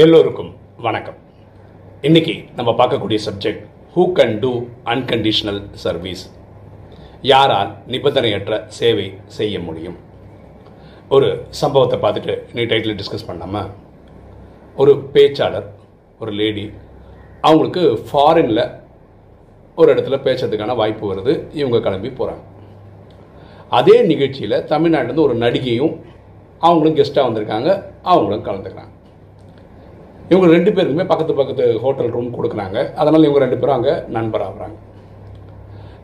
எல்லோருக்கும் வணக்கம். இன்னைக்கு நம்ம பார்க்கக்கூடிய subject who can do unconditional service யாரால் நிபந்தனையற்ற சேவை செய்ய முடியும்? ஒரு சம்பவத்தை பார்த்துட்டு நீ டைட்டில் டிஸ்கஸ் பண்ணாமல் ஒரு பேச்சாளர் ஒரு லேடி அவங்களுக்கு ஃபாரினில் ஒரு இடத்துல பேசுறதுக்கான வாய்ப்பு வருது இவங்க கிளம்பி போகிறாங்க அதே நிகழ்ச்சியில் தமிழ்நாட்டிலேருந்து ஒரு நடிகையும் அவங்களும் கெஸ்ட்டாக வந்திருக்காங்க அவங்களும் கலந்துக்கிறாங்க. இவங்க ரெண்டு பேருக்குமே பக்கத்து பக்கத்து ஹோட்டல் ரூம் கொடுக்குறாங்க. அதனால் இவங்க ரெண்டு பேரும் அங்கே நண்பராகிறாங்க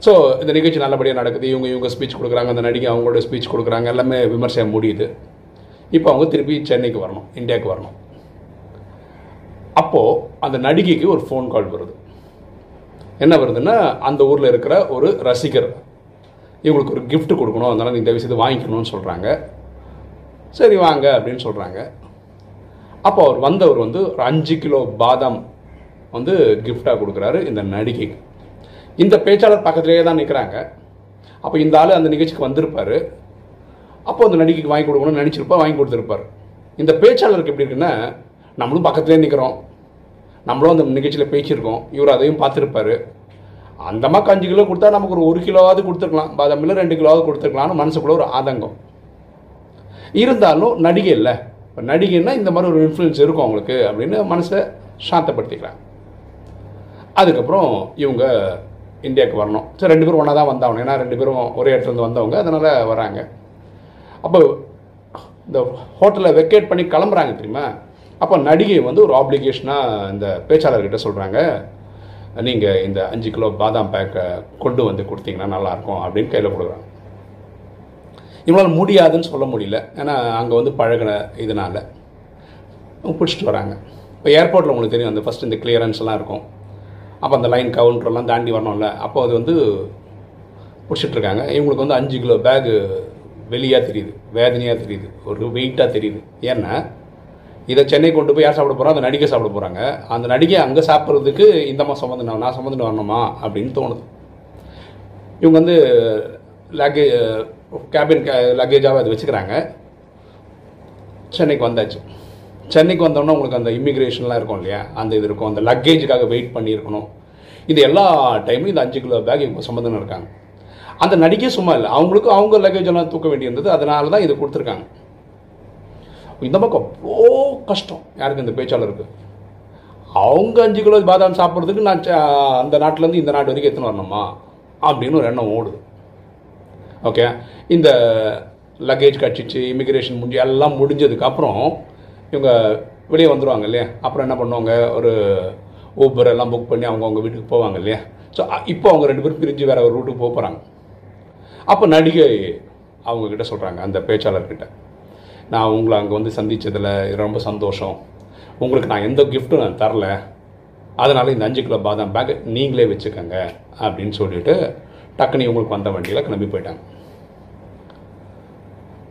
ஸோ இந்த நிகழ்ச்சி நல்லபடியாக நடக்குது. இவங்க இவங்க ஸ்பீச் கொடுக்குறாங்க. அந்த நடிகை அவங்களோட ஸ்பீச் கொடுக்குறாங்க. எல்லாமே விமர்சனம் முடியுது. இப்போ அவங்க திருப்பி சென்னைக்கு வரணும். இந்தியாவுக்கு வரணும். அப்போது அந்த நடிகைக்கு ஒரு ஃபோன் கால் வருது. என்ன வருதுன்னா அந்த ஊரில் இருக்கிற ஒரு ரசிகர் இவங்களுக்கு ஒரு கிஃப்ட் கொடுக்கணும். அதனால் நீங்கள் தயவு செய்து வாங்கிக்கணும்னு சொல்கிறாங்க சரி வாங்க அப்படின்னு சொல்கிறாங்க அப்போ அவர் வந்தவர் வந்து ஒரு அஞ்சு கிலோ பாதாம் வந்து கிஃப்டாக கொடுக்குறாரு இந்த நடிகைக்கு. இந்த பேச்சாளர் பக்கத்திலேயே தான் நிற்கிறாங்க அப்போ இந்த ஆள் அந்த நிகழ்ச்சிக்கு வந்திருப்பார். அப்போ அந்த நடிகைக்கு வாங்கி கொடுக்கணும்னு நினச்சிருப்பா வாங்கி கொடுத்துருப்பார். இந்த பேச்சாளருக்கு எப்படி இருக்குன்னா நம்மளும் பக்கத்துலேயே நிற்கிறோம் நம்மளும் அந்த நிகழ்ச்சியில் பேச்சிருக்கோம் இவர் அதையும் பார்த்துருப்பாரு. அந்த மாதிரி அஞ்சு கிலோ கொடுத்தா நமக்கு ஒரு ஒரு கிலோவாவது கொடுத்துருக்கலாம். பாதாம் இல்லை ரெண்டு கிலோவாவது கொடுத்துருக்கலாம்னு மனசுக்குள்ள ஒரு ஆதங்கம். இருந்தாலும் நடிகை இல்லை. இப்போ நடிகைன்னா இந்த மாதிரி ஒரு இன்ஃப்ளூயன்ஸ் இருக்கும் அவங்களுக்கு அப்படின்னு மனசை சாந்தப்படுத்திக்கிறாங்க. அதுக்கப்புறம் இவங்க இந்தியாவுக்கு வரணும். சரி ரெண்டு பேரும் ஒன்றா தான் வந்தாகணும். ஏன்னா ரெண்டு பேரும் ஒரே இடத்துலேருந்து வந்தவங்க அதனால் வராங்க. அப்போ இந்த ஹோட்டலை வெக்கேட் பண்ணி கிளம்புறாங்க தெரியுமா? அப்போ நடிகை வந்து ஒரு ஆப்ளிகேஷனாக இந்த பேச்சாளர்கிட்ட சொல்கிறாங்க நீங்கள் இந்த அஞ்சு கிலோ பாதாம் பேக்கை கொண்டு வந்து கொடுத்தீங்கன்னா நல்லாயிருக்கும் அப்படின்னு கையில் கொடுக்குறாங்க. இவங்களால் முடியாதுன்னு சொல்ல முடியல. ஏன்னா அங்கே வந்து பழகின இதனால். பிடிச்சிட்டு வராங்க. இப்போ ஏர்போர்ட்டில் உங்களுக்கு தெரியும் அந்த ஃபஸ்ட் இந்த கிளியரன்ஸ்லாம் இருக்கும். அப்போ அந்த லைன் கவுண்டர்லாம் தாண்டி வரணும்ல. அப்போ அது வந்து பிடிச்சிட்ருக்காங்க இவங்களுக்கு வந்து அஞ்சு கிலோ பேகு வெளியாக தெரியுது. வேதனையாக தெரியுது. ஒரு வெயிட்டாக தெரியுது. ஏன்னா இதை சென்னை கொண்டு போய் யார் சாப்பிட போகிறோம் அந்த நடிகை சாப்பிட போகிறாங்க அந்த நடிகை அங்கே சாப்பிட்றதுக்கு இந்தம்மா சுமந்து நான் சுமந்துட்டு வரணுமா? அப்படின்னு தோணுது. இவங்க வந்து லக்கேஜ் கேபின் லக்கேஜாக அது வச்சுக்கிறாங்க. சென்னைக்கு வந்தாச்சு. சென்னைக்கு வந்தோம்னா உங்களுக்கு அந்த இமிக்ரேஷன்லாம் இருக்கும் இல்லையா? அந்த இது இருக்கும். அந்த லக்கேஜுக்காக வெயிட் பண்ணியிருக்கணும். இது எல்லா டைம்லையும் இந்த அஞ்சு கிலோ பேக் இப்போ சம்மந்தம் இருக்காங்க. அந்த நடிகை சும்மா இல்லை. அவங்களுக்கும் அவங்க லக்கேஜ் எல்லாம் தூக்க வேண்டியிருந்தது. அதனால தான் இது கொடுத்துருக்காங்க. இந்த பக்கம் அவ்வளோ கஷ்டம். யாருக்கு இந்த பேச்சாளருக்கு? அவங்க அஞ்சு கிலோ பாதாம் சாப்பிட்றதுக்கு நான் ச- அந்த நாட்டிலேருந்து இந்த நாட்டு வரைக்கும் எத்தனை வரணுமா? அப்படின்னு ஒரு எண்ணம் ஓடுது. ஓகே இந்த லக்கேஜ் கட்சிச்சு இமிக்ரேஷன் முடிஞ்சு எல்லாம் முடிஞ்சதுக்கப்புறம் இவங்க வெளியே வந்துடுவாங்க இல்லையா? அப்புறம் என்ன பண்ணுவாங்க? ஒரு ஊபர் எல்லாம் புக் பண்ணி அவங்க அவங்க வீட்டுக்கு போவாங்க இல்லையா? ஸோ இப்போ அவங்க ரெண்டு பேரும் பிரிஞ்சு வேறு ஒரு ரூட்டுக்கு போக போகிறாங்க அப்போ நடிகை அவங்கக்கிட்ட சொல்கிறாங்க அந்த பேச்சாளர்கிட்ட நான் உங்களை அங்கே வந்து சந்தித்ததில் ரொம்ப சந்தோஷம். உங்களுக்கு நான் எந்த கிஃப்ட்டும் நான் தரல. அதனால் இந்த அஞ்சு கிலோ பாதாம் பேக் நீங்களே வச்சுக்கோங்க அப்படின்னு சொல்லிட்டு டக்குனு இவங்களுக்கு வந்த வண்டியில் கிளம்பி போயிட்டாங்க.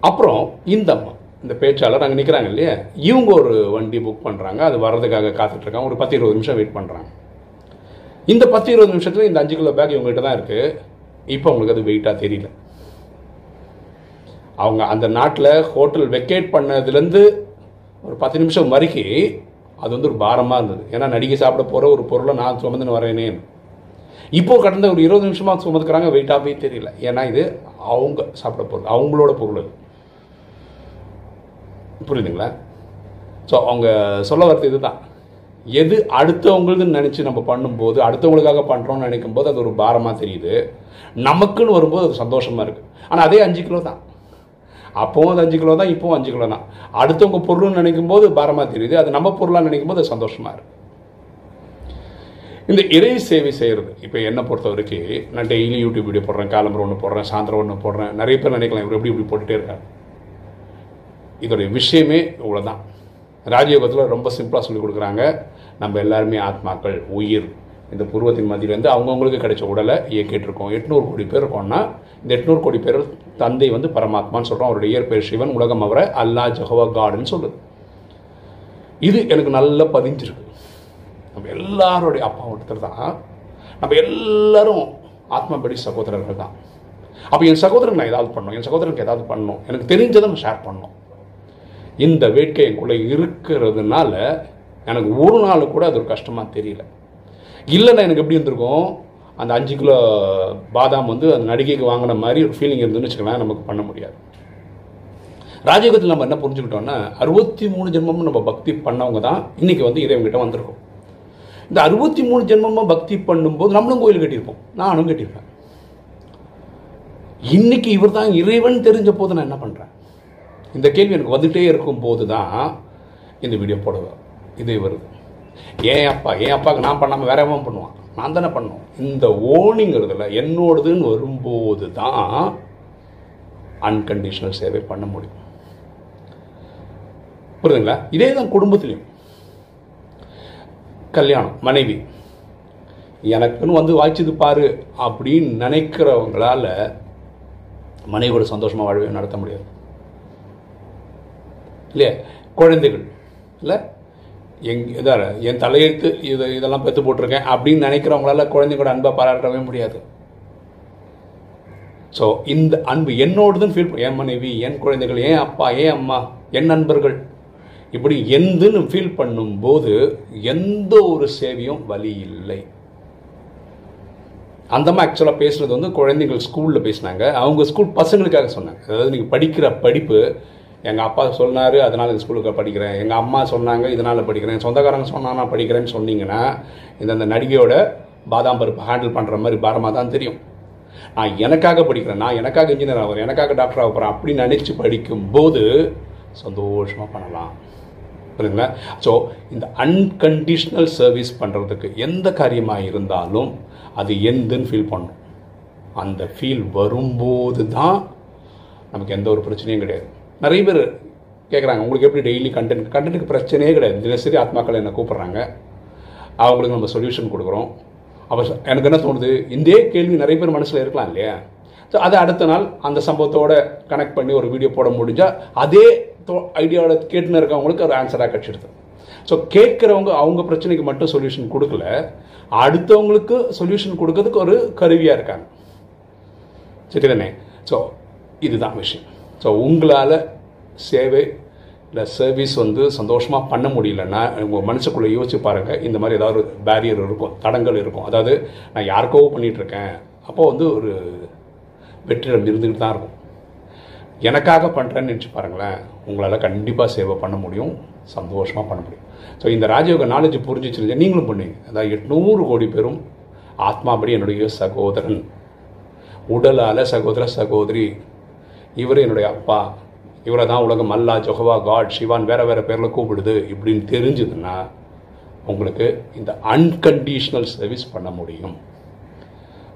அப்புறம் இந்த அம்மா இந்த பேச்சாளர் அங்கே நிற்கிறாங்க இல்லையா? இவங்க ஒரு வண்டி புக் பண்ணுறாங்க அது வர்றதுக்காக காத்துட்ருக்காங்க ஒரு பத்து இருபது நிமிஷம் வெயிட் பண்ணுறாங்க இந்த பத்து இருபது நிமிஷத்தில் இந்த அஞ்சு கிலோ பேக் இவங்ககிட்ட தான் இருக்குது இப்போ அவங்களுக்கு அது வெயிட்டாக தெரியல. அவங்க அந்த நாட்டில் ஹோட்டல் வெக்கேட் பண்ணதுலேருந்து ஒரு பத்து நிமிஷம் வரைக்கும் அது வந்து ஒரு பாரமாக இருந்தது. ஏன்னா நடிகை சாப்பிட போகிற ஒரு பொருளை நான் சுமந்துன்னு வரேனே இப்போ கடந்த ஒரு இருபது நிமிஷமாக சுமத்துக்கிறாங்க வெயிட்டாகவே தெரியல. ஏன்னா இது அவங்க சாப்பிட பொருள் அவங்களோட பொருள். அது புரியுதுங்களா? ஸோ அவங்க சொல்ல வரது இதுதான். எது அடுத்தவங்களுக்குன்னு நினச்சி நம்ம பண்ணும்போது அடுத்தவங்களுக்காக பண்ணுறோம்னு நினைக்கும் போது அது ஒரு பாரமாக தெரியுது. நமக்குன்னு வரும்போது அது சந்தோஷமாக இருக்குது ஆனால் அதே அஞ்சு கிலோ தான். அப்போவும் அது அஞ்சு கிலோ தான் இப்போவும் அஞ்சு கிலோ தான். அடுத்தவங்க பொருள்னு நினைக்கும் போது பாரமாக தெரியுது. அது நம்ம பொருளாக நினைக்கும் போது அது சந்தோஷமாக இருக்குது இந்த இறை சேவை செய்கிறது இப்போ என்னை பொறுத்த வரைக்கும் நான் டெய்லி யூடியூப் வீடியோ போடுறேன் காலம்பரம் ஒன்று போடுறேன் சாயந்தரம் ஒன்று போடுறேன். நிறைய பேர் நினைக்கலாம் இவர் எப்படி இப்படி போட்டுகிட்டே இருக்காரு. இதோடைய விஷயமே இவ்வளோதான் ராஜயோகத்தில் ரொம்ப சிம்பிளாக சொல்லி கொடுக்குறாங்க. நம்ம எல்லாருமே ஆத்மாக்கள் உயிர். இந்த புருவத்தின் மத்தியிலேருந்து அவங்கவுங்களுக்கு கிடைச்ச உடலை இயக்கிட்டுருக்கோம். எட்நூறு கோடி பேர் இருக்கோம்னா இந்த எட்நூறு கோடி பேர் தந்தை வந்து பரமாத்மான்னு சொல்கிறோம் அவருடைய இயற்பெயர் சிவன் உலகம் அவரை அல்லா ஜஹவா காடுன்னு சொல்லுது. இது எனக்கு நல்லா பதிஞ்சிருக்கு. எல்லாருடைய அப்பா ஒருத்தர் தான். நம்ம எல்லாரும் ஆத்மபடி சகோதரர்கள் தான். அப்போ என் சகோதரன் நான் ஏதாவது பண்ணணும் என் சகோதரனுக்கு ஏதாவது பண்ணணும் எனக்கு தெரிஞ்சதை நான் ஷேர் பண்ணணும். இந்த வேட்கை எனக்குள்ளே இருக்கிறதுனால எனக்கு ஒரு நாள் கூட அது ஒரு கஷ்டமாக தெரியல. இல்லைன்னா எனக்கு எப்படி இருந்திருக்கும்? அந்த அஞ்சு கிலோ பாதாம் வந்து அந்த நடிகைக்கு வாங்கின மாதிரி ஒரு ஃபீலிங் இருந்துன்னு வச்சுக்கலாம் நமக்கு பண்ண முடியாது. ராஜயோகத்தில் நம்ம என்ன புரிஞ்சுக்கிட்டோம்னா அறுபத்தி மூணு ஜென்மமும் நம்ம பக்தி பண்ணவங்க தான் இன்னைக்கு வந்து இறைவங்கிட்ட வந்திருக்கோம். இந்த அறுபத்தி மூணு ஜென்மமாக பக்தி பண்ணும்போது நம்மளும் கோயில் கட்டியிருப்போம். நானும் கட்டியிருப்பேன். இன்னைக்கு இவர் தான் இறைவன் தெரிஞ்ச போது நான் என்ன பண்ணுறேன் இந்த கேள்வி எனக்கு வந்துகிட்டே இருக்கும் போது தான் இந்த வீடியோ போடுவேன் இது வருது ஏன் அப்பா? ஏன் அப்பாவுக்கு நான் பண்ணாமல் வேற எவன் பண்ணுவான்? நான் தானே பண்ணுவோம். இந்த ஓனிங்கிறதுல என்னோடதுன்னு வரும்போது தான் அன்கண்டிஷனல் சேவை பண்ண முடியும். புரியுதுங்களா? இதே தான் குடும்பத்துலேயும். கல்யாணம் மனைவி. எனக்குன்னு வந்து வாய்ச்சது பாரு அப்படின்னு நினைக்கிறவங்களால மனைவியோட சந்தோஷமாக வாழவே நடத்த முடியாது. இல்லையா? குழந்தைகள். இல்லை? எங் இதார என் தலையெழுத்து இதை இதெல்லாம் பெற்று போட்டிருக்கேன் அப்படின்னு நினைக்கிறவங்களால குழந்தைங்களோட அன்பை பாராட்டவே முடியாது. ஸோ இந்த அன்பு என்னோடதுன்னு ஃபீல் என் மனைவி என் குழந்தைகள் என் அப்பா என் அம்மா என் நண்பர்கள் இப்படி எந்துன்னு ஃபீல் பண்ணும்போது எந்த ஒரு சேவையும் வழி இல்லை. அந்தம்மா ஆக்சுவலாக பேசுகிறது வந்து குழந்தைகள் ஸ்கூலில் பேசினாங்க. அவங்க ஸ்கூல் பசங்களுக்காக சொன்னாங்க. அதாவது நீங்கள் படிக்கிற படிப்பு எங்கள் அப்பா சொன்னார் அதனால் இந்த ஸ்கூலுக்கு படிக்கிறேன். எங்கள் அம்மா சொன்னாங்க இதனால் படிக்கிறேன். சொந்தக்காரங்க சொன்னால் நான் படிக்கிறேன்னு சொன்னீங்கன்னா இந்த அந்த நடிகையோட பாதாம் பருப்பு ஹேண்டில் பண்ணுற மாதிரி பாரமாக தான் தெரியும். நான் எனக்காக படிக்கிறேன். நான் எனக்காக இன்ஜினியர் ஆகிறேன் எனக்காக டாக்டர் ஆக போகிறேன் அப்படின்னு நினச்சி படிக்கும்போது சந்தோஷமாக பண்ணலாம். புரியுதுங்களா? ஸோ இந்த அன்கண்டிஷ்னல் சர்வீஸ் பண்ணுறதுக்கு எந்த காரியமாக இருந்தாலும் அது எந்துன்னு ஃபீல் பண்ணும். அந்த ஃபீல் வரும்போது தான் நமக்கு எந்த ஒரு பிரச்சனையும் கிடையாது. நிறைய பேர் கேட்குறாங்க உங்களுக்கு எப்படி டெய்லி கண்டென்ட் கண்டென்ட்டுக்கு பிரச்சனையே கிடையாது. தினசரி ஆத்மாக்கள் என்னை கூப்பிட்றாங்க அவங்களுக்கு நம்ம சொல்யூஷன் கொடுக்குறோம். அப்போ எனக்கு என்ன தோணுது? இதே கேள்வி நிறைய பேர் மனசில் இருக்கலாம் இல்லையா? ஸோ அதை அடுத்த நாள் அந்த சம்பவத்தோட கனெக்ட் பண்ணி ஒரு வீடியோ போட முடிஞ்சால் அதே ஐடியாவோட கேட்டுன்னு இருக்கவங்களுக்கு ஒரு ஆன்சராக கிடச்சிடுது ஸோ கேட்குறவங்க அவங்க பிரச்சனைக்கு மட்டும் சொல்யூஷன் கொடுக்கல. அடுத்தவங்களுக்கு சொல்யூஷன் கொடுக்கறதுக்கு ஒரு கருவியாக இருக்காங்க. சரி தானே ஸோ இதுதான் விஷயம். ஸோ உங்களால் சேவை இல்லை சர்வீஸ் வந்து சந்தோஷமாக பண்ண முடியலன்னா உங்கள் மனசுக்குள்ளே யோசிச்சு பாருங்கள் இந்த மாதிரி ஏதாவது ஒரு பேரியர் இருக்கும் தடங்கள் இருக்கும். அதாவது நான் யாருக்கோ பண்ணிகிட்ருக்கேன் அப்போது வந்து ஒரு வெற்றிடம் இருந்துக்கிட்டு தான் இருக்கும். எனக்காக பண்ணுறேன்னு நினச்சி பாருங்களேன் உங்களால் கண்டிப்பாக சேவை பண்ண முடியும் சந்தோஷமாக பண்ண முடியும். ஸோ இந்த ராஜயோக நாலேஜ் புரிஞ்சிச்சிருந்தா நீங்களும் பண்ணுவீங்க அதாவது எட்நூறு கோடி பேரும் ஆத்மாபடி என்னுடைய சகோதரன். உடலால் சகோதர சகோதரி. இவர் என்னுடைய அப்பா. இவரை தான் உலகம் அல்லா ஜொஹவா காட் சிவான் வேறு வேறு பேரில் கூப்பிடுது இப்படின்னு தெரிஞ்சதுன்னா உங்களுக்கு இந்த அன்கண்டிஷ்னல் சர்வீஸ் பண்ண முடியும்.